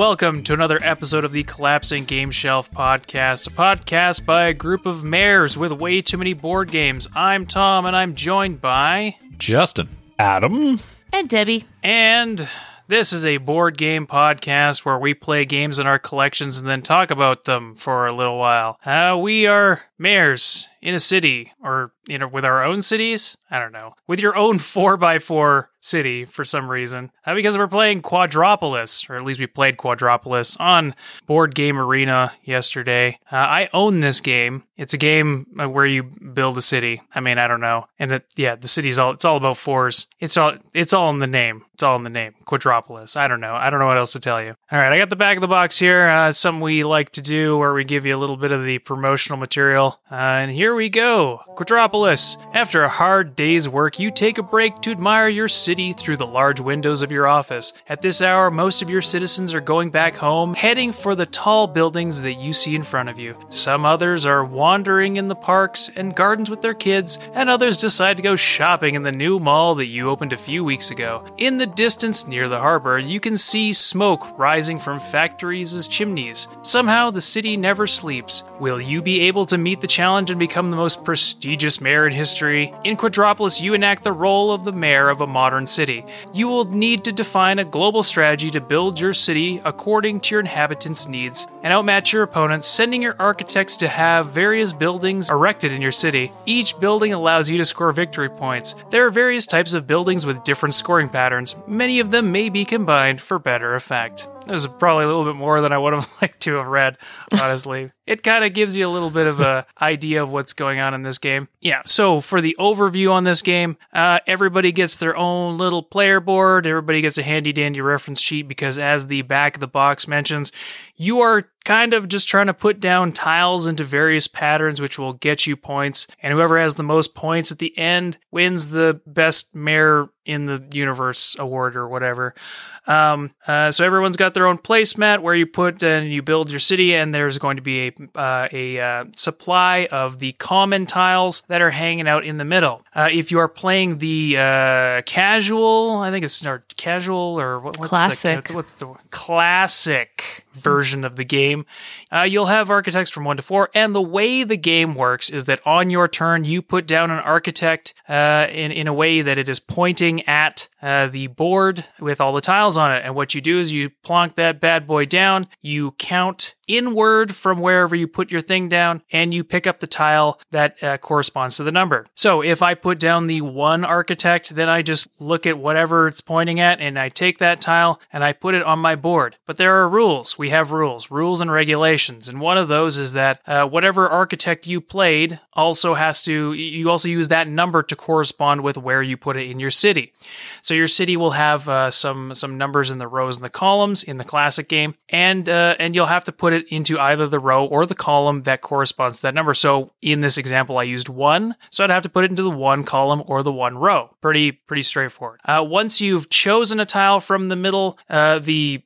and welcome to another episode of the Collapsing Game Shelf podcast, a podcast by a group of mayors with way too many board games. I'm Tom, and I'm joined by. Justin. Adam. And Debbie. And this is a board game podcast where we play games in our collections and then talk about them for a little while. Uh, we are mayors in a city, or you know, with our own cities. I don't know, with your own four by four city for some reason, uh, because we're playing Quadropolis, or at least we played Quadropolis on Board Game Arena yesterday. Uh, I own this game. It's a game uh, where you build a city. I mean, I don't know, and it, yeah, the city's all it's all about fours. It's all it's all in the name. It's all in the name. Quadropolis. I don't know. I don't know what else to tell you. All right, I got the back of the box here. Uh, something we like to do where we give you a little bit of the promotional material. Uh, and here we go. Quadropolis. After a hard day's work, you take a break to admire your city through the large windows of your office. At this hour, most of your citizens are going back home, heading for the tall buildings that you see in front of you. Some others are wandering in the parks and gardens with their kids, and others decide to go shopping in the new mall that you opened a few weeks ago. In the distance near the harbor, you can see smoke rising from factories chimneys. Somehow, the city never sleeps. Will you be able to meet the challenge and become the most prestigious mayor in history? In Quadropolis, you enact the role of the mayor of a modern city. You will need to define a global strategy to build your city according to your inhabitants' needs and outmatch your opponents, sending your architects to have various buildings erected in your city. Each building allows you to score victory points. There are various types of buildings with different scoring patterns. Many of them may be combined for better effect. Was probably a little bit more than I would have liked to have read, honestly. It kind of gives you a little bit of a idea of what's going on in this game. Yeah, so for the overview on this game, uh, everybody gets their own little player board. Everybody gets a handy dandy reference sheet because, as the back of the box mentions, you are kind of just trying to put down tiles into various patterns which will get you points. And whoever has the most points at the end wins the best mayor in the universe award or whatever. Um, uh, so everyone's got their own placemat where you put and you build your city and there's going to be a, uh, a uh, supply of the common tiles that are hanging out in the middle. Uh, if you are playing the uh, casual i think it's or casual or what, what's Classic. the, what's the classic version of the game. Uh, you'll have architects from one to four, and the way the game works is that on your turn you put down an architect uh, in in a way that it is pointing at uh, the board with all the tiles on it. And what you do is you plonk that bad boy down, you count inward from wherever you put your thing down, and you pick up the tile that uh, corresponds to the number. So if I put down the one architect, then I just look at whatever it's pointing at, and I take that tile and I put it on my board. But there are rules. We have rules, rules and regulations, and one of those is that uh, whatever architect you played also has to. You also use that number to correspond with where you put it in your city. Your city will have uh, some some numbers in the rows and the columns in the classic game, and uh, and you'll have to put it into either the row or the column that corresponds to that number. So in this example, I used one, so I'd have to put it into the one column or the one row. Pretty pretty straightforward. Uh, once you've chosen a tile from the middle, uh, the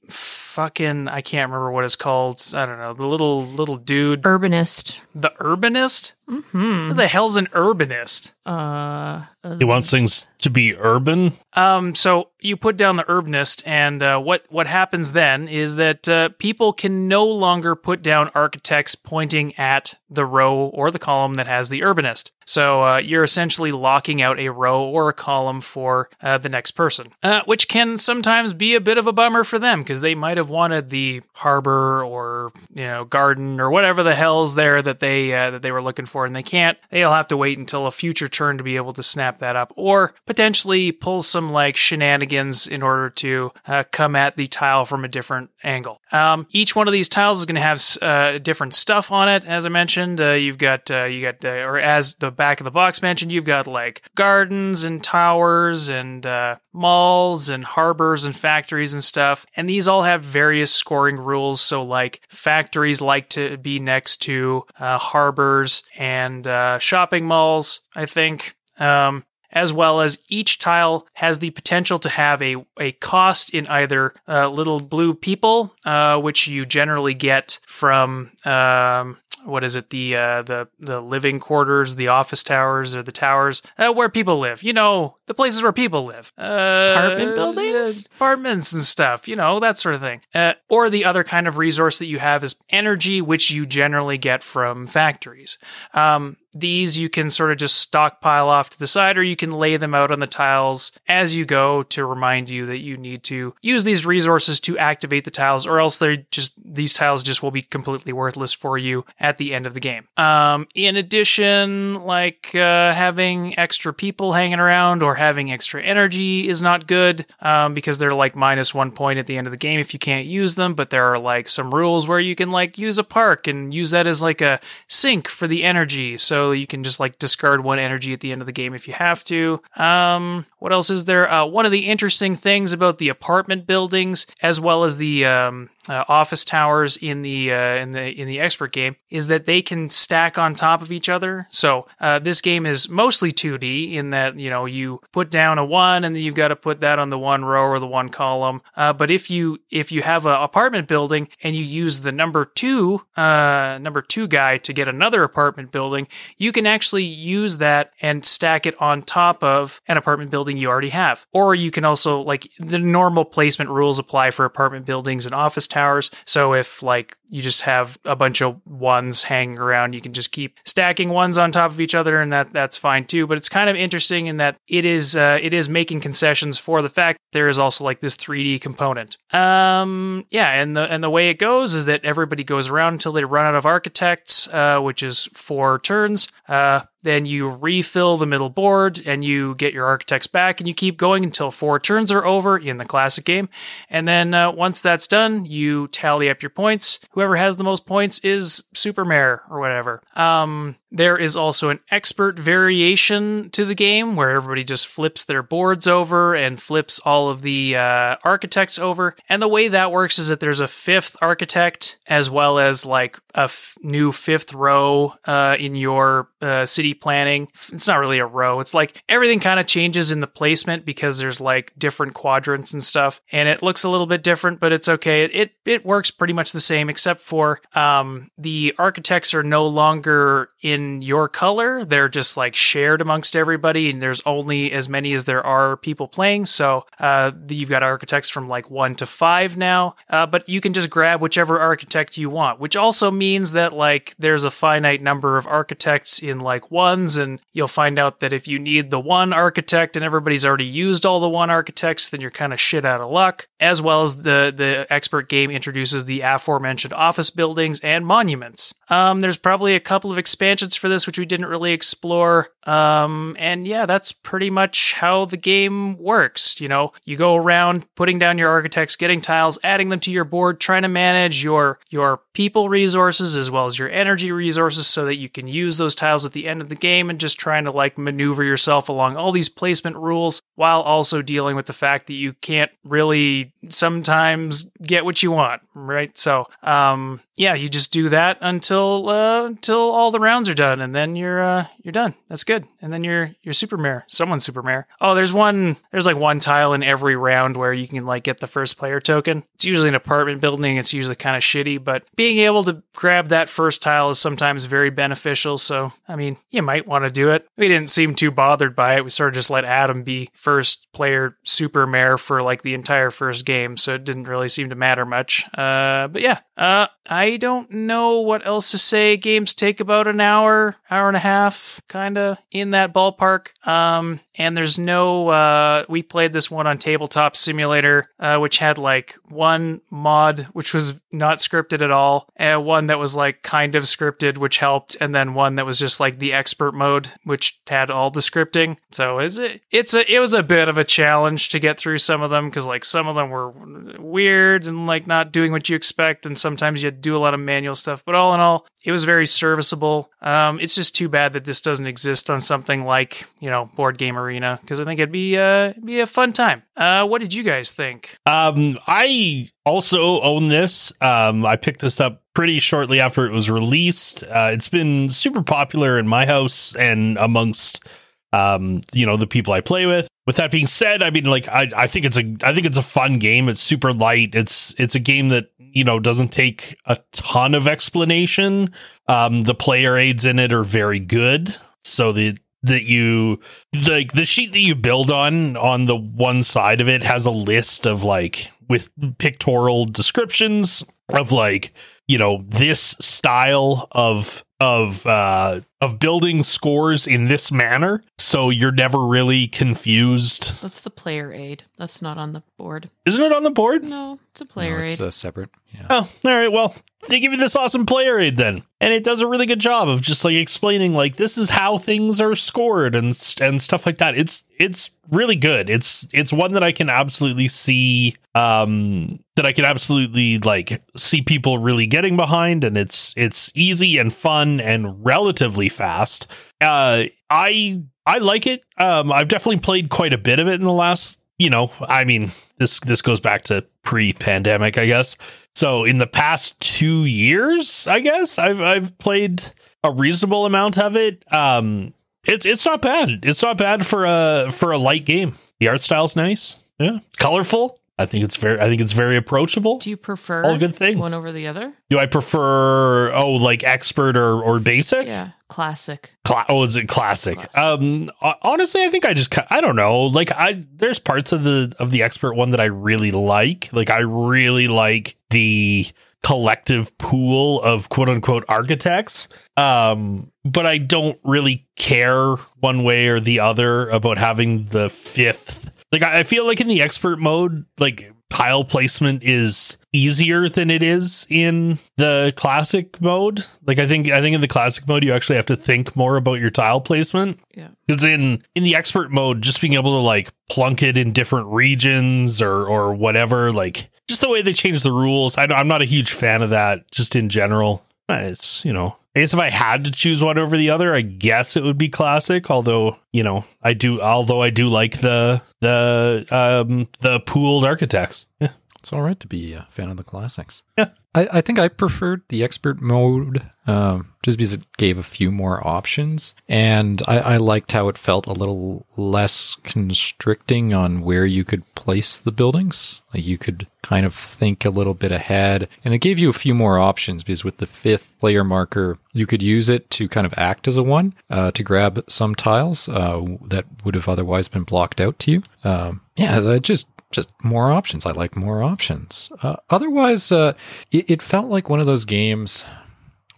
fucking I can't remember what it's called. I don't know the little little dude, Urbanist. the urbanist. Mm-hmm. Who the hell's an urbanist? Uh, uh, He wants things to be urban. Um, so you put down the urbanist, and uh, what what happens then is that uh, people can no longer put down architects pointing at the row or the column that has the urbanist. So uh, you're essentially locking out a row or a column for uh, the next person, uh, which can sometimes be a bit of a bummer for them because they might have wanted the harbor or you know garden or whatever the hell's there that they uh, that they were looking for, and they can't. They'll have to wait until a future turn to be able to snap that up, or potentially pull some like shenanigans in order to uh, come at the tile from a different angle. Um, each one of these tiles is going to have uh, different stuff on it, as I mentioned. Uh, you've got uh, you got uh, or as the back of the box mentioned, you've got like gardens and towers and uh, malls and harbors and factories and stuff, and these all have various scoring rules. So like factories like to be next to uh, harbors and uh, shopping malls. I think. Um, as well as each tile has the potential to have a, a cost in either uh, little blue people, uh, which you generally get from. Um, what is it the uh, the the living quarters, the office towers, or the towers uh, where people live. You know, the places where people live. Uh, Apartment buildings? apartments and stuff. You know that sort of thing. Uh, or the other kind of resource that you have is energy, which you generally get from factories. Um, these you can sort of just stockpile off to the side, or you can lay them out on the tiles as you go to remind you that you need to use these resources to activate the tiles, or else they're just these tiles just will be completely worthless for you at the end of the game. Um, in addition, like uh, having extra people hanging around or having extra energy is not good um, because they're like minus one point at the end of the game if you can't use them. But there are like some rules where you can like use a park and use that as like a sink for the energy. So you can just like discard one energy at the end of the game if you have to. Um, what else is there? Uh, one of the interesting things about the apartment buildings, as well as the um, uh, office towers in the uh, in the in the expert game, is that they can stack on top of each other. So uh, this game is mostly 2D in that you know you put down a one and then you've got to put that on the one row or the one column. Uh, but if you if you have an apartment building and you use the number two uh, number two guy to get another apartment building, you can actually use that and stack it on top of an apartment building you already have. Or you can also like the normal placement rules apply for apartment buildings and office towers. So if like you just have a bunch of ones hanging around, you can just keep stacking ones on top of each other, and that that's fine too. But it's kind of interesting in that it is uh, it is making concessions for the fact there is also like this 3D component. Um, yeah, and the and the way it goes is that everybody goes around until they run out of architects, uh, which is four turns. Uh, then you refill the middle board and you get your architects back and you keep going until four turns are over in the classic game. And then uh, once that's done, you tally up your points. Whoever has the most points is Super Mayor or whatever. Um, there is also an expert variation to the game where everybody just flips their boards over and flips all of the uh, architects over. And the way that works is that there's a fifth architect as well as like a f- new fifth row uh, in your uh, city planning. It's not really a row. It's like everything kind of changes in the placement because there's like different quadrants and stuff, and it looks a little bit different, but it's okay. It it, it works pretty much the same, except for um, the architects are no longer in your color. They're just like shared amongst everybody, and there's only as many as there are people playing. So uh, you've got architects from like one to five now, uh, but you can just grab whichever architect you want, which also means that like there's a finite number of architects in like ones, and you'll find out that if you need the one architect and everybody's already used all the one architects, then you're kind of shit out of luck. As well as the the expert game introduces the aforementioned office buildings and monuments. Um, there's probably a couple of expansions for this which we didn't really explore. Um, and yeah, that's pretty much how the game works. You know, you go around putting down your architects, getting tiles, adding them to your board, trying to manage your your people resources as well as your energy resources so that you can use those tiles at the end of the game and just trying to like maneuver yourself along all these placement rules while also dealing with the fact that you can't really sometimes get what you want, right? So, um, yeah, you just do that until uh, until all the rounds are done, and then you're uh, you're done. That's good. And then you're you're super mayor. Someone's super mayor. Oh, there's one. There's like one tile in every round where you can like get the first player token. It's usually an apartment building. It's usually kind of shitty, but being able to grab that first tile is sometimes very beneficial. So, I mean, you might want to do it. We didn't seem too bothered by it. We sort of just let Adam be first player super mayor for like the entire first game, so it didn't really seem to matter much. Uh, but yeah, uh, I don't know what else to say. Games take about an hour, hour and a half, kind of in that ballpark. Um, and there's no. Uh, we played this one on Tabletop Simulator, uh, which had like one mod which was not scripted at all, and one that was like kind of scripted, which helped, and then one that was just like the expert mode, which had all the scripting. So is it? It's a. It was a bit of a challenge to get through some of them because like some of them were weird and like not doing what you expect, and sometimes you do a lot of manual stuff. But all in all, it was very serviceable. Um, it's just too bad that this doesn't exist on something like you know Board Game Arena because I think it'd be uh be a fun time. Uh, what did you guys think? Um, I also own this. Um, I picked this up pretty shortly after it was released. Uh, it's been super popular in my house and amongst um, you know, the people I play with. With that being said, I mean, like, I, I think it's a, I think it's a fun game. It's super light. It's, it's a game that you know doesn't take a ton of explanation. Um, the player aids in it are very good, so the that you like the sheet that you build on on the one side of it has a list of like with pictorial descriptions of like you know this style of of uh of building scores in this manner so you're never really confused That's the player aid. That's not on the board. isn't it on the board No, it's a player no, it's aid. uh, separate. Yeah. oh all right well they give you this awesome player aid then and it does a really good job of just like explaining like this is how things are scored and and stuff like that it's it's really good it's it's one that i can absolutely see um that i can absolutely like see people really getting behind and it's it's easy and fun and relatively fast uh i i like it um i've definitely played quite a bit of it in the last you know i mean this this goes back to pre-pandemic i guess so in the past two years, I guess I've I've played a reasonable amount of it. Um, it's it's not bad. It's not bad for a for a light game. The art style's nice. Yeah, colorful. I think it's very I think it's very approachable. Do you prefer All good things. one over the other? Do I prefer oh like expert or or basic? Yeah, classic. Cla- oh, is it classic? Classic. Um, honestly, I think I just I don't know. Like I there's parts of the of the expert one that I really like. Like I really like the collective pool of quote unquote architects. Um, but I don't really care one way or the other about having the fifth. Like I feel like in the expert mode, like tile placement is easier than it is in the classic mode. Like I think I think in the classic mode you actually have to think more about your tile placement. Yeah. Because in in the expert mode, just being able to like plunk it in different regions or or whatever, like just the way they change the rules. I, I'm not a huge fan of that. Just in general, it's you know. I guess if I had to choose one over the other, I guess it would be classic. Although you know, I do. Although I do like the the um the pooled architects. Yeah. It's all right to be a fan of the classics. Yeah. I, I think I preferred the expert mode um, just because it gave a few more options. And I, I liked how it felt a little less constricting on where you could place the buildings. Like you could kind of think a little bit ahead. And it gave you a few more options because with the fifth player marker, you could use it to kind of act as a one uh, to grab some tiles uh, that would have otherwise been blocked out to you. Um, yeah, just just more options. I like more options. Uh, otherwise, uh, it, it felt like one of those games,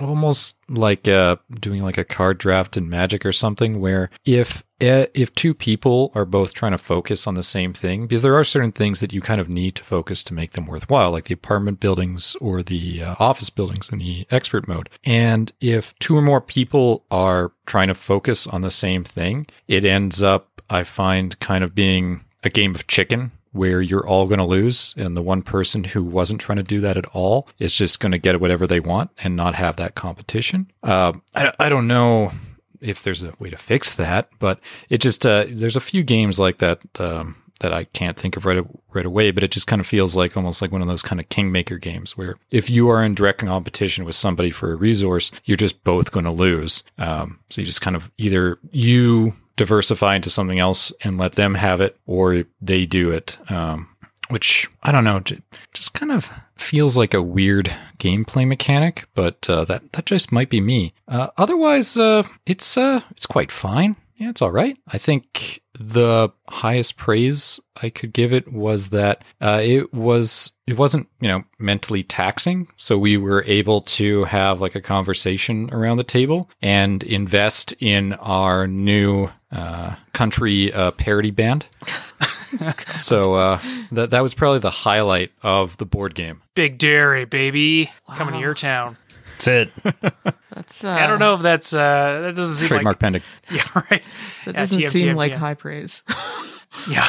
almost like uh, doing like a card draft in Magic or something, where if eh, if two people are both trying to focus on the same thing, because there are certain things that you kind of need to focus to make them worthwhile, like the apartment buildings or the uh, office buildings in the expert mode. And if two or more people are trying to focus on the same thing, it ends up, I find, kind of being a game of chicken where you're all going to lose and the one person who wasn't trying to do that at all is just going to get whatever they want and not have that competition. Uh, I, I don't know if there's a way to fix that, but it just, uh, there's a few games like that, um, that I can't think of right, right away, but it just kind of feels like almost like one of those kind of kingmaker games where if you are in direct competition with somebody for a resource, you're just both going to lose. Um, so you just kind of either you diversify into something else and let them have it, or they do it. Um, which I don't know, just kind of feels like a weird gameplay mechanic, but uh, that that just might be me. Uh, otherwise, uh, it's uh, it's quite fine. Yeah, it's all right. I think the highest praise I could give it was that uh, it was it wasn't you know mentally taxing. So we were able to have like a conversation around the table and invest in our new uh, country uh, parody band. so uh, that that was probably the highlight of the board game. Big Dairy, baby, coming to your town. That's it. That's uh, I don't know if that's uh that doesn't seem Trademark like pending. yeah right. That doesn't TM, seem TM, like TM. high praise. Yeah.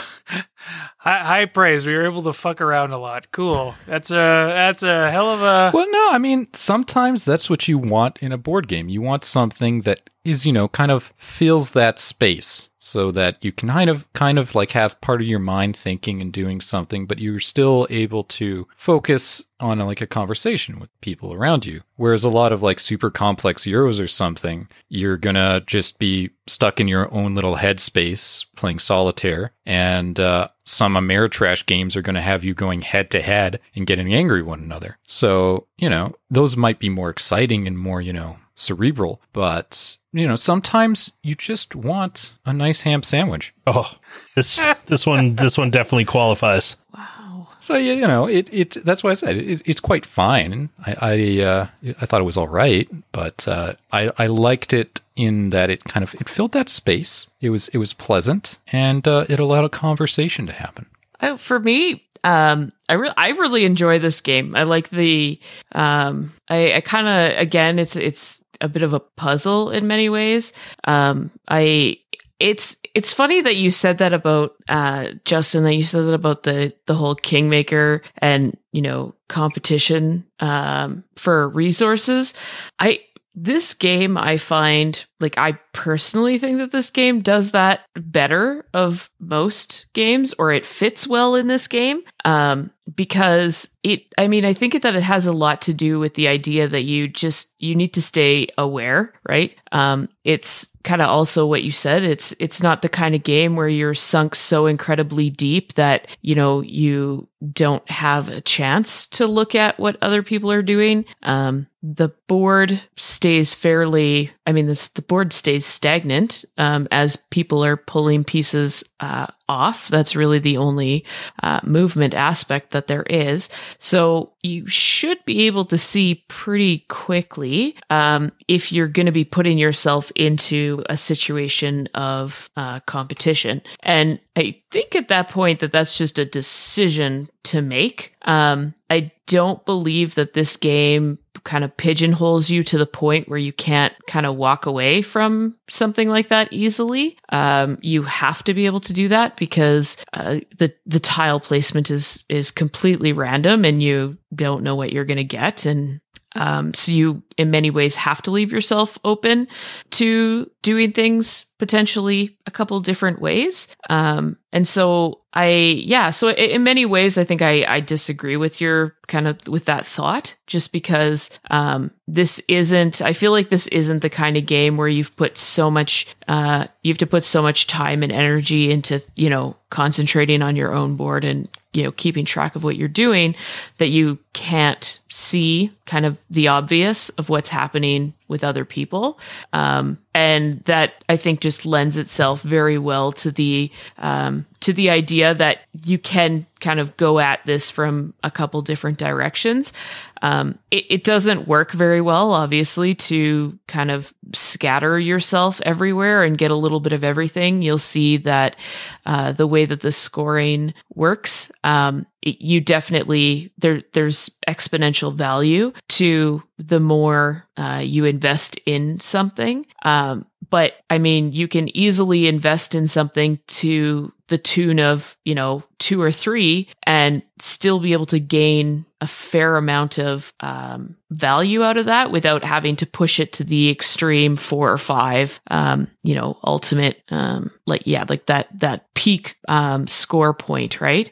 High, high praise. We were able to fuck around a lot. Cool. That's a that's a hell of a Well, no, I mean, sometimes that's what you want in a board game. You want something that is, you know, kind of fills that space so that you can kind of, kind of like have part of your mind thinking and doing something, but you're still able to focus on like a conversation with people around you. Whereas a lot of like super complex Euros or something, you're gonna just be stuck in your own little headspace playing solitaire. And, uh, some Ameritrash games are going to have you going head to head and getting angry with one another. So, you know, those might be more exciting and more, you know, cerebral, but you know, sometimes you just want a nice ham sandwich. Oh, this this one this one definitely qualifies. Wow. So yeah, you know, it it that's why I said it, it's quite fine. I I uh, I thought it was all right, but uh, I I liked it in that it kind of it filled that space. It was it was pleasant and uh, it allowed a conversation to happen. Oh, for me, um, I really, I really enjoy this game. I like the, um, I, I kind of, again, it's, it's a bit of a puzzle in many ways. Um, I, it's, it's funny that you said that about, uh, Justin, that you said that about the, the whole Kingmaker and, you know, competition, um, for resources. I, this game, I find, like, I personally think that this game does that better of most games, or it fits well in this game. Um, because it, I mean, I think that it has a lot to do with the idea that you just, you need to stay aware, right? Um, it's kind of also what you said. It's, it's not the kind of game where you're sunk so incredibly deep that, you know, you don't have a chance to look at what other people are doing. Um, the board stays fairly, I mean, this, the board stays stagnant, um, as people are pulling pieces, uh, off. That's really the only uh, movement aspect that there is. So you should be able to see pretty quickly um, if you're going to be putting yourself into a situation of uh, competition. And I think at that point that that's just a decision to make. Um, I don't believe that this game kind of pigeonholes you to the point where you can't kind of walk away from something like that easily. Um, you have to be able to do that because uh, the the tile placement is is completely random and you don't know what you're going to get and um, so you, in many ways, have to leave yourself open to doing things potentially a couple different ways. Um, and so I, yeah, so in many ways, I think I, I disagree with your kind of with that thought, just because um, this isn't. I feel like this isn't the kind of game where you've put so much, uh, you have to put so much time and energy into, you know, concentrating on your own board and you know keeping track of what you're doing that you can't see kind of the obvious of what's happening with other people. Um, and that i think just lends itself very well to the um, to the idea that you can kind of go at this from a couple different directions um, it, it, doesn't work very well, obviously, to kind of scatter yourself everywhere and get a little bit of everything. You'll see that uh, the way that the scoring works, um, it, you definitely there there's exponential value to the more uh, you invest in something. Um, but I mean, you can easily invest in something to the tune of, you know, two or three and still be able to gain a fair amount of um, value out of that without having to push it to the extreme four or five, um, you know, ultimate, um, like, yeah, like that, that peak um, score point, right?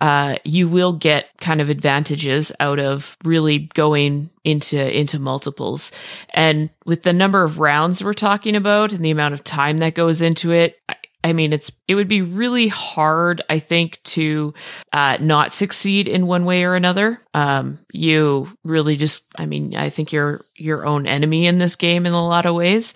Uh, you will get kind of advantages out of really going into into multiples and with the number of rounds we're talking about and the amount of time that goes into it I mean, it's it would be really hard, I think, to uh, not succeed in one way or another. Um, you really just, I mean, I think you're your own enemy in this game in a lot of ways.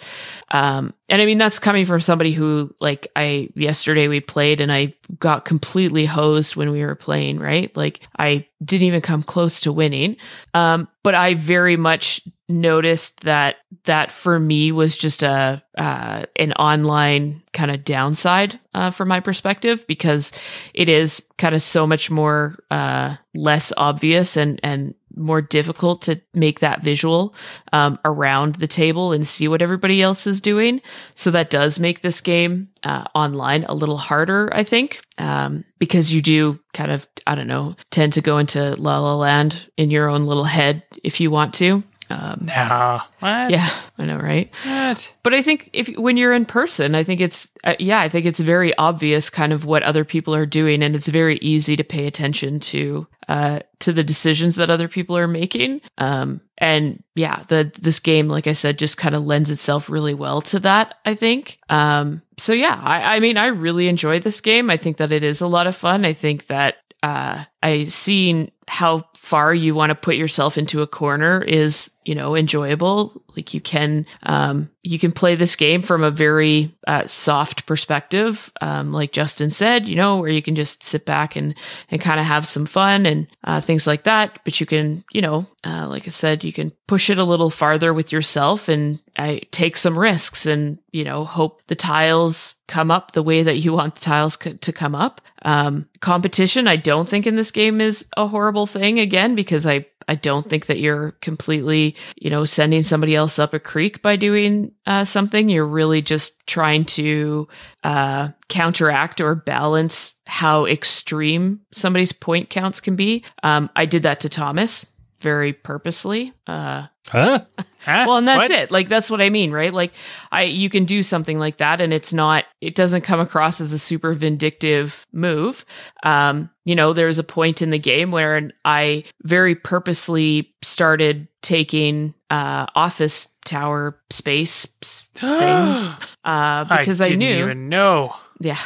Um, and I mean, that's coming from somebody who, like, I yesterday we played and I got completely hosed when we were playing. Right, like I didn't even come close to winning. Um, but I very much noticed that that for me was just a uh, an online kind of downside uh, from my perspective because it is kind of so much more uh, less obvious and and more difficult to make that visual um, around the table and see what everybody else is doing. So that does make this game uh, online a little harder, I think, um, because you do kind of, I don't know, tend to go into La La Land in your own little head if you want to. Nah. What? Yeah, I know, right? What? But I think if when you're in person, I think it's uh, yeah, I think it's very obvious kind of what other people are doing, and it's very easy to pay attention to uh, to the decisions that other people are making. Um, and yeah, the this game, like I said, just kind of lends itself really well to that. I think. Um, so yeah, I, I mean, I really enjoy this game. I think that it is a lot of fun. I think that uh, I see how far you want to put yourself into a corner is you know enjoyable. Like you can um you can play this game from a very uh, soft perspective um like justin said you know where you can just sit back and and kind of have some fun and uh, things like that. But you can you know uh, like i said you can push it a little farther with yourself and I take some risks and you know hope the tiles come up the way that you want the tiles to come up. Um competition i don't think in this game is a horrible thing again because i i don't think that you're completely you know sending somebody else up a creek by doing uh, something. You're really just trying to uh counteract or balance how extreme somebody's point counts can be. Um i did that to thomas very purposely. Uh Huh? Huh? well and that's What? it like that's what i mean right like i you can do something like that and it's not it doesn't come across as a super vindictive move um you know there's a point in the game where i very purposely started taking uh office tower space things uh because i, didn't knew even know. yeah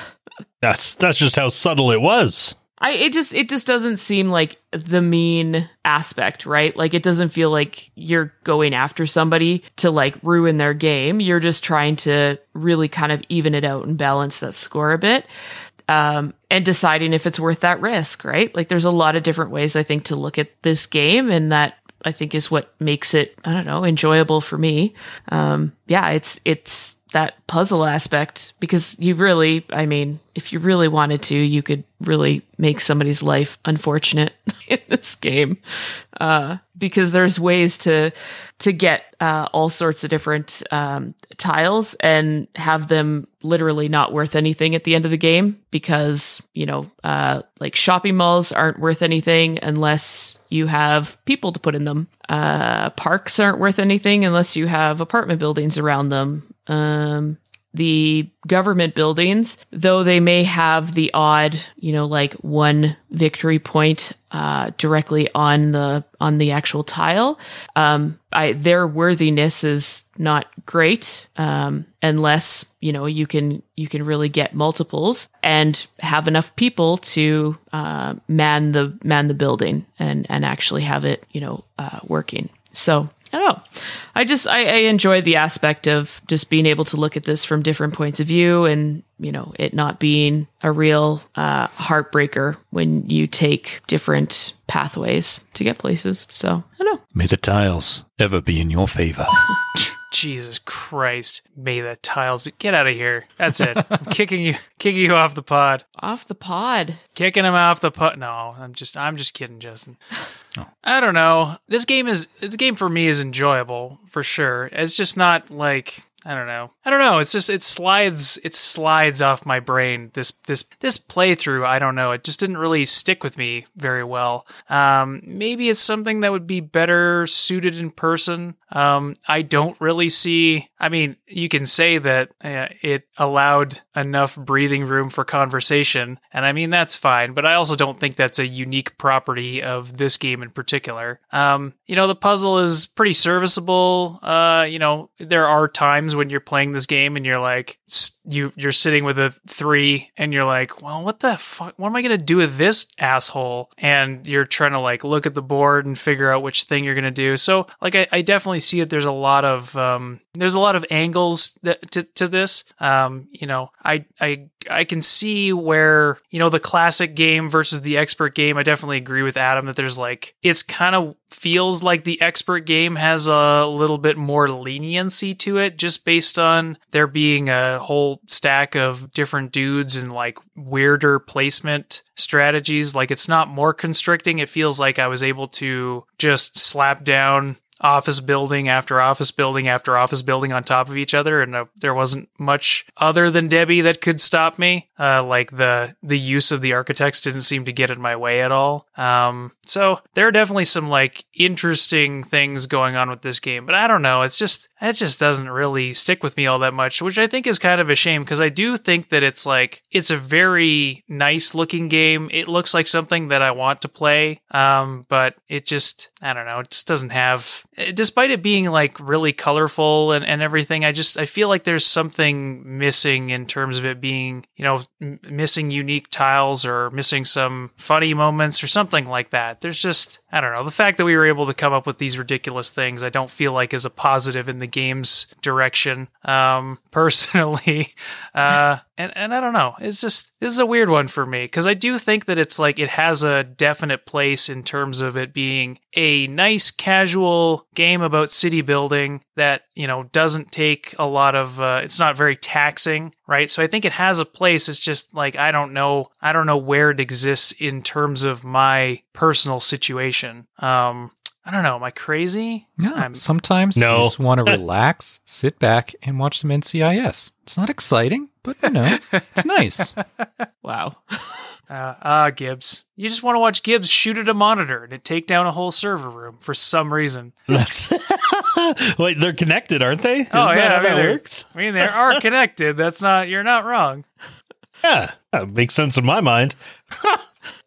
That's that's just how subtle it was. I it just it just doesn't seem like the mean aspect, right? Like it doesn't feel like you're going after somebody to like ruin their game. You're just trying to really kind of even it out and balance that score a bit. Um, and deciding if it's worth that risk, right? Like there's a lot of different ways I think to look at this game and that I think is what makes it, I don't know, enjoyable for me. Um, yeah, it's, it's that puzzle aspect because you really, I mean, if you really wanted to, you could really make somebody's life unfortunate in this game. Uh, because there's ways to, to get, uh, all sorts of different, um, tiles and have them literally not worth anything at the end of the game because, you know, uh, like shopping malls aren't worth anything unless you have people to put in them. Uh, parks aren't worth anything unless you have apartment buildings around them. Um, the government buildings, though they may have the odd, you know, like one victory point uh, directly on the on the actual tile, um, I, their worthiness is not great um, unless you know you can you can really get multiples and have enough people to uh, man the man the building and and actually have it you know uh, working. So I don't know. I just I, I enjoy the aspect of just being able to look at this from different points of view, and you know it not being a real uh, heartbreaker when you take different pathways to get places. So I don't know. May the tiles ever be in your favor. Jesus Christ. May the tiles be get out of here. That's it. I'm kicking you kicking you off the pod. Off the pod. Kicking him off the pod. No, I'm just I'm just kidding, Justin. I don't know. This game is this game for me is enjoyable for sure. It's just not like I don't know. I don't know. It's just it slides it slides off my brain. This this this playthrough, I don't know. It just didn't really stick with me very well. Um maybe it's something that would be better suited in person. Um I don't really see I mean, you can say that uh, it allowed enough breathing room for conversation, and I mean that's fine, but I also don't think that's a unique property of this game in particular. Um, you know, the puzzle is pretty serviceable. Uh, you know, there are times when you're playing this game and you're like, you you're sitting with a three, and you're like, well, what the fuck? What am I gonna do with this asshole? And you're trying to like look at the board and figure out which thing you're gonna do. So, like, I, I definitely see that there's a lot of um, there's a lot of angles that, to to this. Um, you know, I I I can see where you know the classic game versus the expert game. I definitely agree with Adam that there's like it's kind of feels like the expert game has a little bit more leniency to it just based on there being a whole stack of different dudes and like weirder placement strategies like it's not more constricting it feels like i was able to just slap down office building after office building after office building on top of each other, and uh, there wasn't much other than Debbie that could stop me. Uh, like the the use of the architects didn't seem to get in my way at all. Um, so there are definitely some like interesting things going on with this game, but I don't know. It's just it just doesn't really stick with me all that much, which I think is kind of a shame because I do think that it's like it's a very nice looking game. It looks like something that I want to play, um, but it just I don't know. It just doesn't have, despite it being like really colorful and, and everything. I just I feel like there's something missing in terms of it being you know m- missing unique tiles or missing some funny moments or something like that. There's just I don't know. The fact that we were able to come up with these ridiculous things, I don't feel like is a positive in the game's direction. Um, personally, uh, and and I don't know. It's just this is a weird one for me because I do think that it's like it has a definite place in terms of it being a nice casual game about city building that you know doesn't take a lot of. Uh, it's not very taxing, right? So I think it has a place. It's just like I don't know. I don't know where it exists in terms of my personal situation. Um, I don't know. Am I crazy? Yeah. I'm- Sometimes No. you just want to relax, sit back, and watch some NCIS. It's not exciting, but you know, it's nice. Wow. Uh, ah, Gibbs. You just want to watch Gibbs shoot at a monitor and it take down a whole server room for some reason. That's wait, they're connected, aren't they? Is Oh, that yeah, how I mean, that they're- works. I mean, they are connected. That's not. You're not wrong. Yeah, that makes sense in my mind.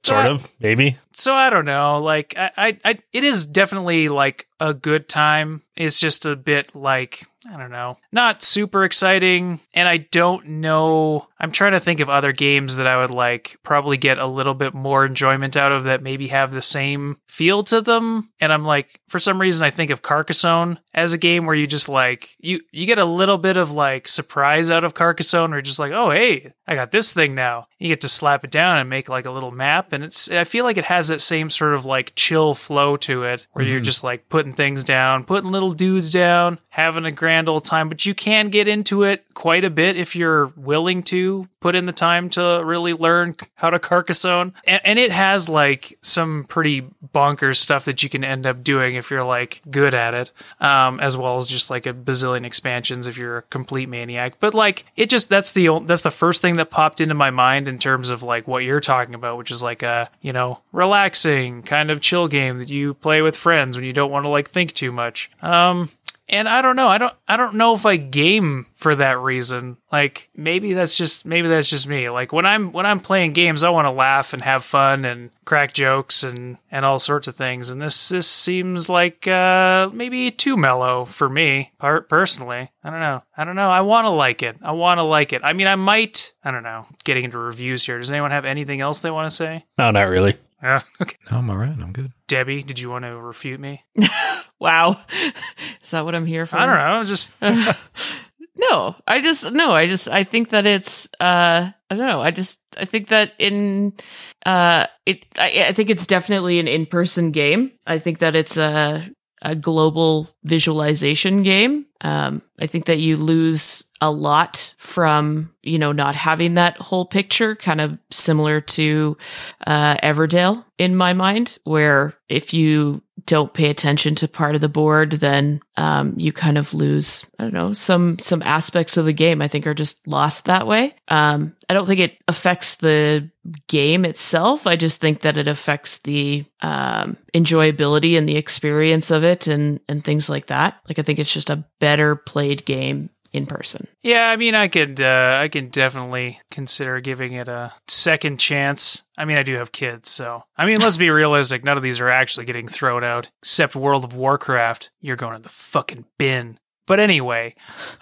sort Uh, of, maybe. So I don't know. Like, I, I, I, it is definitely like a good time. It's just a bit like I don't know, not super exciting. And I don't know. I'm trying to think of other games that I would like probably get a little bit more enjoyment out of that maybe have the same feel to them. And I'm like, for some reason, I think of Carcassonne as a game where you just like you you get a little bit of like surprise out of Carcassonne, or just like, oh hey, I got this thing now. You get to slap it down and make like a little map, and it's I feel like it has that same sort of like chill flow to it, where you're mm-hmm. just like putting things down, putting little dudes down, having a grand old time. But you can get into it quite a bit if you're willing to put in the time to really learn how to Carcassonne, and, and it has like some pretty bonkers stuff that you can end up doing if you're like good at it, um, as well as just like a bazillion expansions if you're a complete maniac. But like it just that's the ol- that's the first thing that popped into my mind in terms of like what you're talking about, which is like a you know relaxing kind of chill game that you play with friends when you don't want to like think too much. Um, and I don't know. I don't. I don't know if I game for that reason. Like maybe that's just maybe that's just me. Like when I'm when I'm playing games, I want to laugh and have fun and crack jokes and and all sorts of things. And this this seems like uh, maybe too mellow for me per- personally. I don't know. I don't know. I want to like it. I want to like it. I mean, I might. I don't know. Getting into reviews here. Does anyone have anything else they want to say? No, not really. Yeah. Okay. No, I'm all right. I'm good. Debbie, did you want to refute me? Wow. Is that what I'm here for? I don't know. Just no, I just no, I just I think that it's uh I don't know. I just I think that in uh it I, I think it's definitely an in-person game. I think that it's a a global visualization game. Um I think that you lose a lot from, you know, not having that whole picture kind of similar to uh Everdell in my mind where if you don't pay attention to part of the board, then um, you kind of lose. I don't know some some aspects of the game. I think are just lost that way. Um, I don't think it affects the game itself. I just think that it affects the um, enjoyability and the experience of it, and and things like that. Like I think it's just a better played game in person. Yeah, I mean, I could, uh, I can definitely consider giving it a second chance. I mean, I do have kids, so I mean, let's be realistic. None of these are actually getting thrown out, except World of Warcraft. You're going to the fucking bin. But anyway,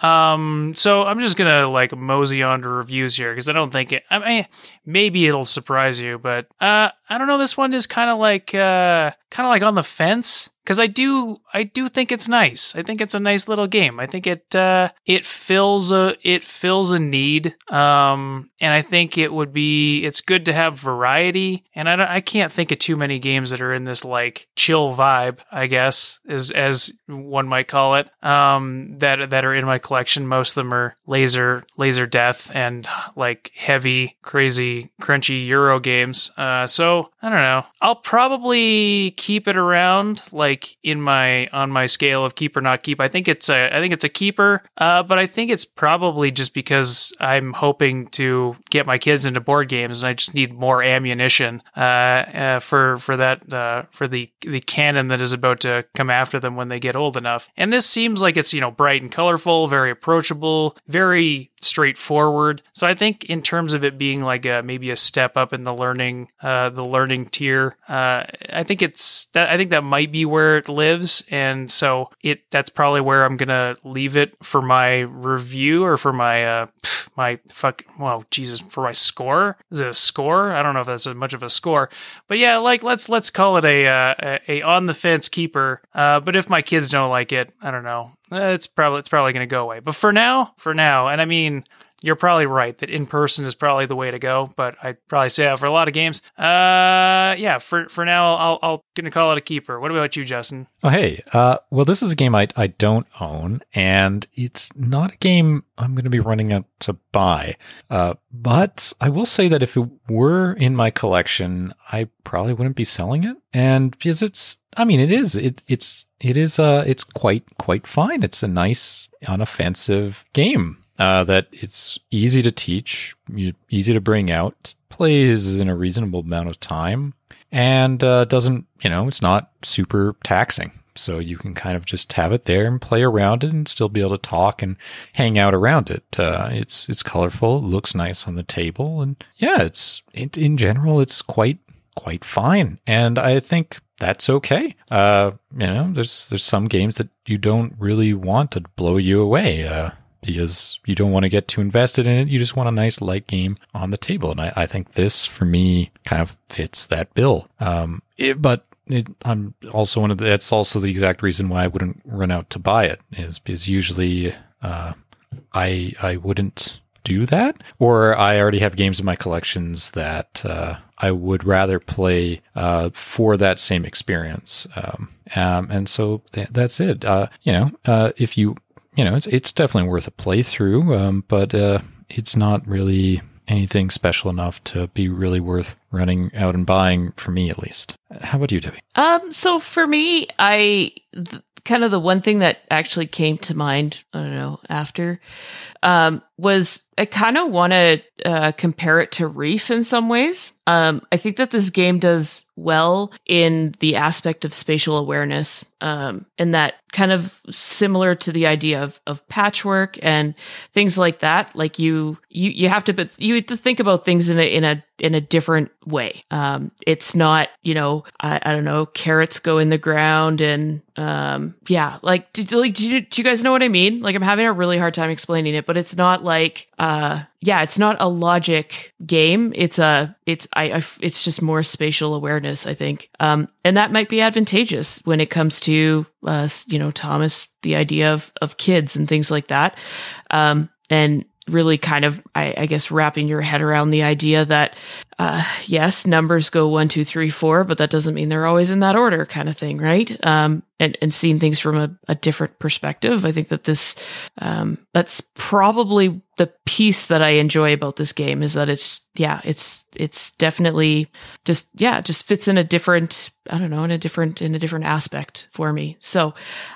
um, so I'm just gonna like mosey on to reviews here because I don't think it. I mean, maybe it'll surprise you, but uh, I don't know. This one is kind of like, uh, kind of like on the fence because I do I do think it's nice. I think it's a nice little game. I think it uh, it fills a it fills a need, um, and I think it would be it's good to have variety. And I don't, I can't think of too many games that are in this like chill vibe. I guess as as one might call it. Um, that that are in my collection. Most of them are laser laser death and like heavy crazy crunchy Euro games. Uh, so I don't know. I'll probably keep it around like like in my on my scale of keep or not keep. I think it's a I think it's a keeper, uh, but I think it's probably just because I'm hoping to get my kids into board games, and I just need more ammunition uh, uh, for for that uh, for the the cannon that is about to come after them when they get old enough. And this seems like it's you know bright and colorful, very approachable, very straightforward. So I think in terms of it being like a maybe a step up in the learning uh, the learning tier, uh, I think it's that I think that might be where it lives, and so it that's probably where I'm gonna leave it for my review or for my uh, my fuck well Jesus for my score. Is it a score? I don't know if that's as much of a score, but yeah, like let's let's call it a uh, a, a on the fence keeper. Uh, but if my kids don't like it, I don't know. Uh, It's probably it's probably to go away. But for now, for now, and I mean, you're probably right that in person is probably the way to go. But I'd probably say that for a lot of games. Uh, yeah. For for now, I'll I'll gonna call it a keeper. What about you, Justin? Oh, hey. Uh, well, this is a game I, I don't own, and it's not a game I'm going to be running out to buy. Uh, but I will say that if it were in my collection, I probably wouldn't be selling it. And because it's, I mean, it is, it, it's, it is, uh, it's quite, quite fine. It's a nice, unoffensive game. Uh, that it's easy to teach, easy to bring out, plays in a reasonable amount of time, and uh, doesn't, you know, it's not super taxing. So you can kind of just have it there and play around it and still be able to talk and hang out around it. Uh, it's it's colorful, it looks nice on the table, and yeah, it's it, in general it's quite quite fine. And I think that's okay. Uh, you know, there's there's some games that you don't really want to blow you away. Uh, because you don't want to get too invested in it. You just want a nice light game on the table. And I, I think this for me kind of fits that bill. Um, it, but it, I'm also one of the, that's also the exact reason why I wouldn't run out to buy it is because usually, uh, I, I wouldn't do that or I already have games in my collections that, uh, I would rather play, uh, for that same experience. Um, um, and so th- that's it. Uh, you know, uh, if you, you know, it's it's definitely worth a playthrough, um, but uh, it's not really anything special enough to be really worth running out and buying for me at least. How about you, Debbie? Um, so for me, I th- kind of the one thing that actually came to mind, I don't know, after, um, was I kind of want to uh, compare it to Reef in some ways. Um, I think that this game does well in the aspect of spatial awareness, um, and that kind of similar to the idea of of patchwork and things like that. Like you, you, you have to, but you have to think about things in a in a in a different way. Um, it's not, you know, I, I don't know, carrots go in the ground and, um, yeah, like, like, do you, do you guys know what I mean? Like, I'm having a really hard time explaining it, but it's not like, uh, yeah, it's not a logic game. It's a, it's, I, I it's just more spatial awareness, I think. Um, and that might be advantageous when it comes to, uh, you know, Thomas, the idea of, of kids and things like that. Um, and really kind of, I, I guess, wrapping your head around the idea that, uh, yes, numbers go one, two, three, four, but that doesn't mean they're always in that order kind of thing, right? Um, and, and seeing things from a, a different perspective. I think that this, um, that's probably the piece that I enjoy about this game is that it's, yeah, it's, it's definitely just, yeah, just fits in a different, I don't know, in a different, in a different aspect for me. So,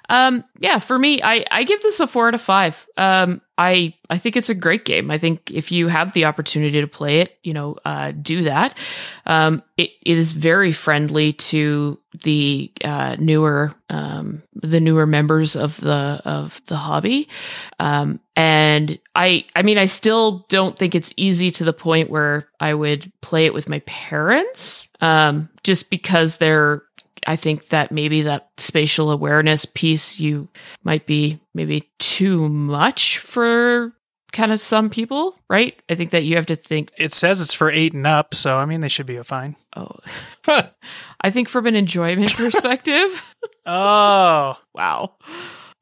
um, yeah, for me, I, I give this a four out of five. Um, I, I think it's a great game. I think if you have the opportunity to play it, you know, uh, do that. Um, it, it is very friendly to the uh, newer um, the newer members of the of the hobby um, and i i mean i still don't think it's easy to the point where i would play it with my parents um, just because they're I think that maybe that spatial awareness piece you might be maybe too much for kind of some people, right? I think that you have to think, It says it's for eight and up, so I mean they should be fine. oh, I think from an enjoyment perspective, Oh, wow.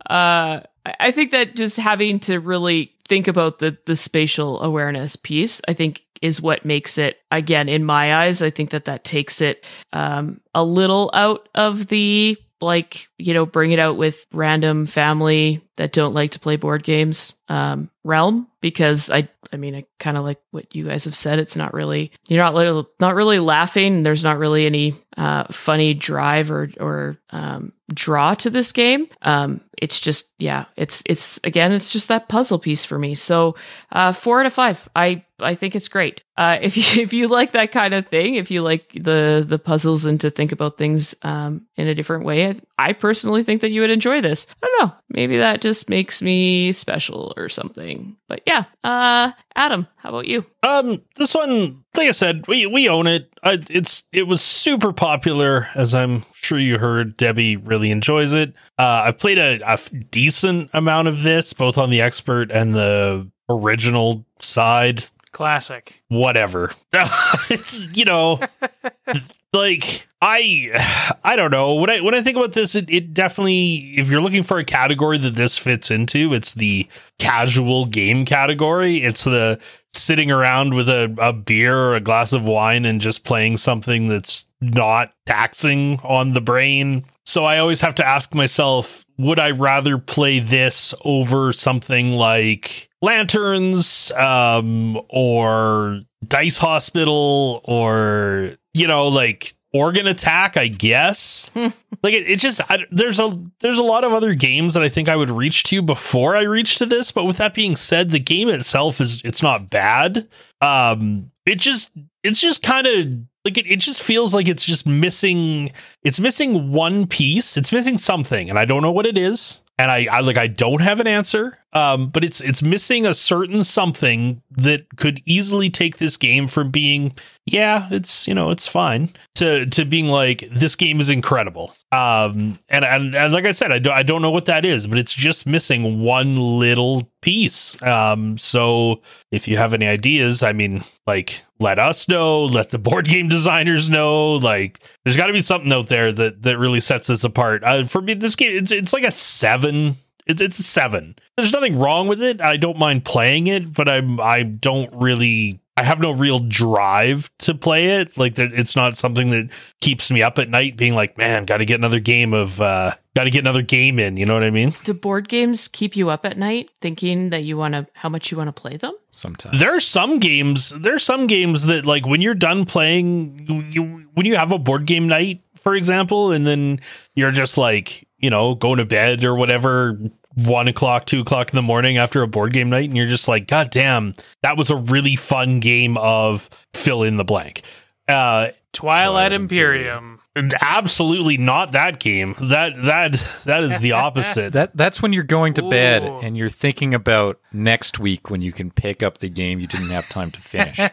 Uh, I- I think that just having to really think about the the spatial awareness piece, I think is what makes it again in my eyes i think that that takes it um, a little out of the like you know bring it out with random family that don't like to play board games um, realm because I I mean I kind of like what you guys have said. It's not really you're not li- not really laughing. There's not really any uh, funny drive or or um, draw to this game. Um, it's just yeah, it's it's again it's just that puzzle piece for me. So uh, four out of five. I I think it's great. Uh, if you if you like that kind of thing, if you like the the puzzles and to think about things um, in a different way, I, I personally think that you would enjoy this. I don't know, maybe that just makes me special or something. But yeah, uh, Adam, how about you? Um, this one, like I said, we we own it. Uh, it's it was super popular, as I'm sure you heard. Debbie really enjoys it. Uh, I've played a, a decent amount of this, both on the expert and the original side. Classic. Whatever. it's you know, like I I don't know when I when I think about this, it, it definitely if you're looking for a category that this fits into, it's the casual game category. It's the sitting around with a, a beer or a glass of wine and just playing something that's not taxing on the brain. So I always have to ask myself, would I rather play this over something like Lanterns um, or Dice Hospital or, you know, like Organ Attack, I guess. like it, it just I, there's a there's a lot of other games that I think I would reach to before I reach to this. But with that being said, the game itself is it's not bad. Um, it just it's just kind of like it, it just feels like it's just missing it's missing one piece it's missing something and i don't know what it is and i, I like i don't have an answer um but it's it's missing a certain something that could easily take this game from being yeah it's you know it's fine to to being like this game is incredible. Um and and, and like i said I, do, I don't know what that is but it's just missing one little piece. Um so if you have any ideas i mean like let us know let the board game designers know like there's got to be something out there that that really sets this apart. Uh, for me this game it's it's like a seven it's it's a seven there's nothing wrong with it i don't mind playing it but i'm i don't really I have no real drive to play it. Like it's not something that keeps me up at night, being like, "Man, got to get another game of, uh, got to get another game in." You know what I mean? Do board games keep you up at night, thinking that you want to how much you want to play them? Sometimes There are some games. There are some games that, like, when you're done playing, you, you when you have a board game night, for example, and then you're just like, you know, going to bed or whatever, one o'clock, two o'clock in the morning after a board game night, and you're just like, God damn, that was a really fun game of fill in the blank. Uh, Twilight, Twilight Imperium. absolutely not that game. That that that is the opposite. that that's when you're going to bed Ooh. and you're thinking about next week when you can pick up the game you didn't have time to finish. oh,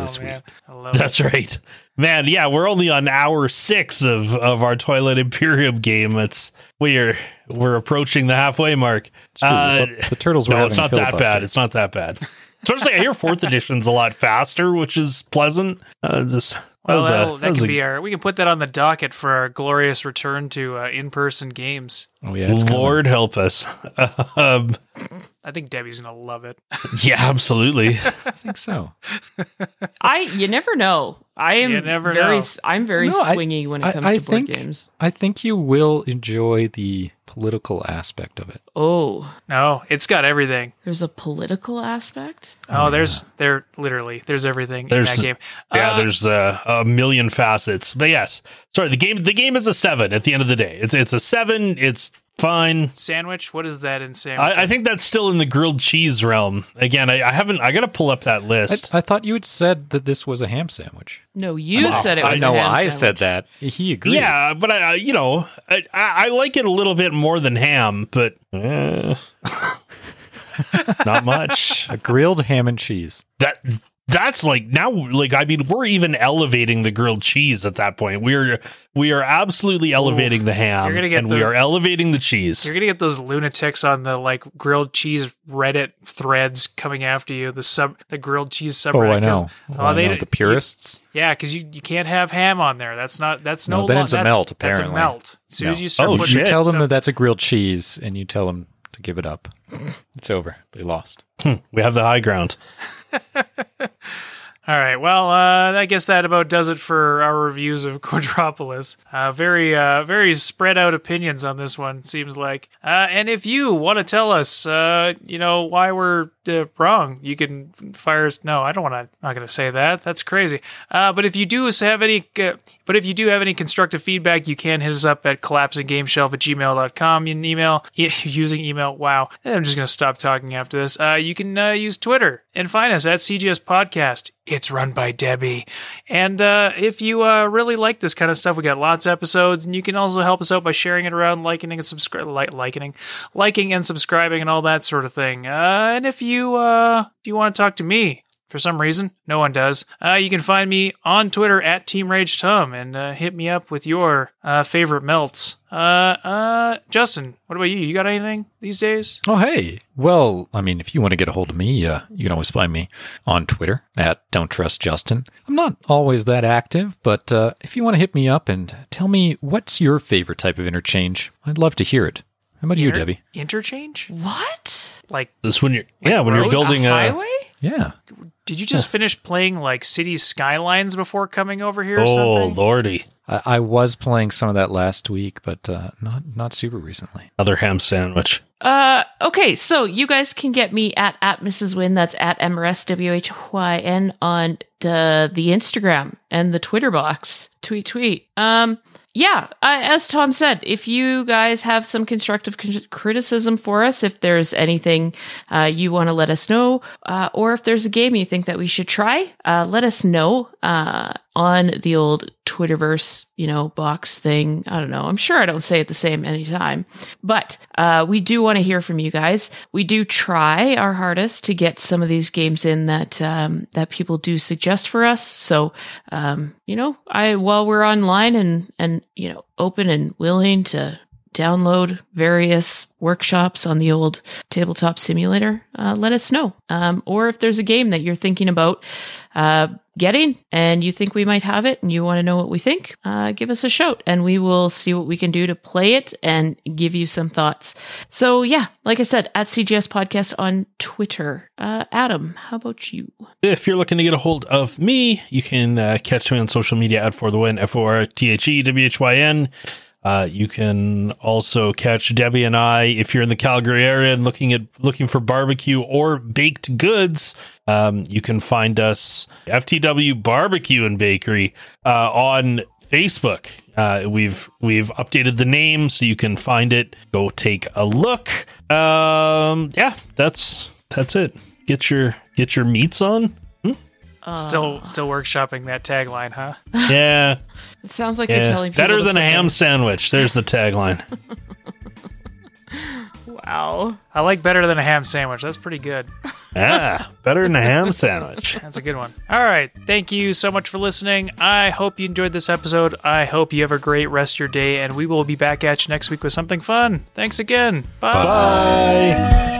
This man. I love it. That's right. Man, yeah, we're only on hour six of, of our Twilight Imperium game. It's we're we're approaching the halfway mark. True. Uh, the turtles were no, it's not that bad. It's not that bad. Especially, I hear fourth edition's a lot faster, which is pleasant. Uh, this, that Well, was a- that'll- that, that was can a- be our. We can put that on the docket for our glorious return to uh, in-person games. Oh yeah, it's coming. Lord help us. um, I think Debbie's gonna love it. yeah, absolutely. I think so. I you never know. I am never very know. s- I'm very No, I- swingy when it comes I to board think- games. I think you will enjoy the political aspect of it. Oh, No, it's got everything. there's a political aspect. Oh, there's there literally there's everything There's- in that game. Yeah, Uh, there's uh, a million facets. But yes, sorry. The game the game is a seven at the end of the day. It's it's a seven. It's fine. sandwich. What is that in sandwich? I, I think that's still in the grilled cheese realm. Again, I, I haven't. I got to pull up that I, list. I thought you had said that this was a ham sandwich. No, you Wow. said it was. I a know ham I sandwich. said that. He agreed. yeah, but I, I- you know, I, I I like it a little bit more than ham, but eh, not much. A grilled ham and cheese. That that's like now, like I mean, we're even elevating the grilled cheese at that point. We're we are absolutely elevating the ham, You're gonna get and we are elevating the cheese. You're gonna get those lunatics on the like grilled cheese Reddit threads coming after you. The sub, the grilled cheese subreddit. Oh, I 'cause- know. Oh, Oh, I they know. The purists. Yeah, because you, you can't have ham on there. That's not. That's no. No, then lo- it's a that- melt, That's a melt. As soon No. as you start Oh, putting shit. You tell them stuff- that that's a grilled cheese, and you tell them to give it up. It's over. They lost. Hmm. we have the high ground. All right. Well, uh, I guess that about does it for our reviews of Quadropolis. Uh, very, uh, very spread out opinions on this one. Seems like. Uh, and if you want to tell us, uh, you know, why we're uh, wrong, you can fire us. No, I don't want to. Not going to say that. That's crazy. Uh, but if you do have any, uh, but if you do have any constructive feedback, you can hit us up at collapsinggameshelf at gmail.com. You can email using email. Wow. I'm just going to stop talking after this. Uh, you can uh, use Twitter and find us at CGS Podcast. It's run by Debbie. And uh, if you uh, really like this kind of stuff, we got lots of episodes, and you can also help us out by sharing it around, liking and subscribing, li- liking, liking and subscribing, and all that sort of thing. Uh, and if you uh, if you want to talk to me, for some reason, no one does. Uh, you can find me on Twitter at Team Rage Tom and uh, hit me up with your uh, favorite melts. Uh, uh, Justin, what about you? You got anything these days? Oh, hey. Well, I mean, if you want to get a hold of me, uh, you can always find me on Twitter at Don't Trust Justin. I'm not always that active, but if you want to hit me up and tell me what's your favorite type of interchange, I'd love to hear it. How about you, Inter- Debbie? Interchange? What? Like, This when you're yeah when you're roads? building a Highway? Yeah. did you just finish playing like City Skylines before coming over here or oh something? lordy I, I was playing some of that last week, but uh, not not super recently. another ham sandwich. Uh, okay, so you guys can get me at at Mrs. Whyn. That's at MRS W H Y N on the the Instagram and the Twitter box. Tweet tweet. Um, yeah, uh, as Tom said, if you guys have some constructive con- criticism for us, if there's anything uh, you want to let us know, uh, or if there's a game you think that we should try, uh, let us know uh, on the old Twitterverse, you know, box thing. I don't know. I'm sure I don't say it the same anytime, but uh, we do want to hear from you guys. We do try our hardest to get some of these games in that um, that people do suggest for us. So, um, you know, I while we're online and and you know open and willing to download various workshops on the old tabletop simulator, uh, let us know. Um, or if there's a game that you're thinking about uh, getting and you think we might have it and you want to know what we think, uh, give us a shout and we will see what we can do to play it and give you some thoughts. So, yeah, like I said, at CGS Podcast on Twitter. Uh, Adam, how about you? If you're looking to get a hold of me, you can uh, catch me on social media at For the Win, F O R T H E W H Y N. Uh, you can also catch Debbie and I if you're in the Calgary area and looking at looking for barbecue or baked goods. Um, you can find us FTW Barbecue and Bakery uh, on Facebook. Uh, we've we've updated the name so you can find it. Go take a look. Um, yeah, that's that's it. Get your get your meats on. Still, ah. still workshopping that tagline, huh? Yeah, It sounds like you're telling people Better than a ham them- sandwich. There's the tagline. Wow. I like better than a ham sandwich. That's pretty good. yeah, better than a ham sandwich. That's a good one. All right. Thank you so much for listening. I hope you enjoyed this episode. I hope you have a great rest of your day, and we will be back at you next week with something fun. Thanks again. Bye. Bye.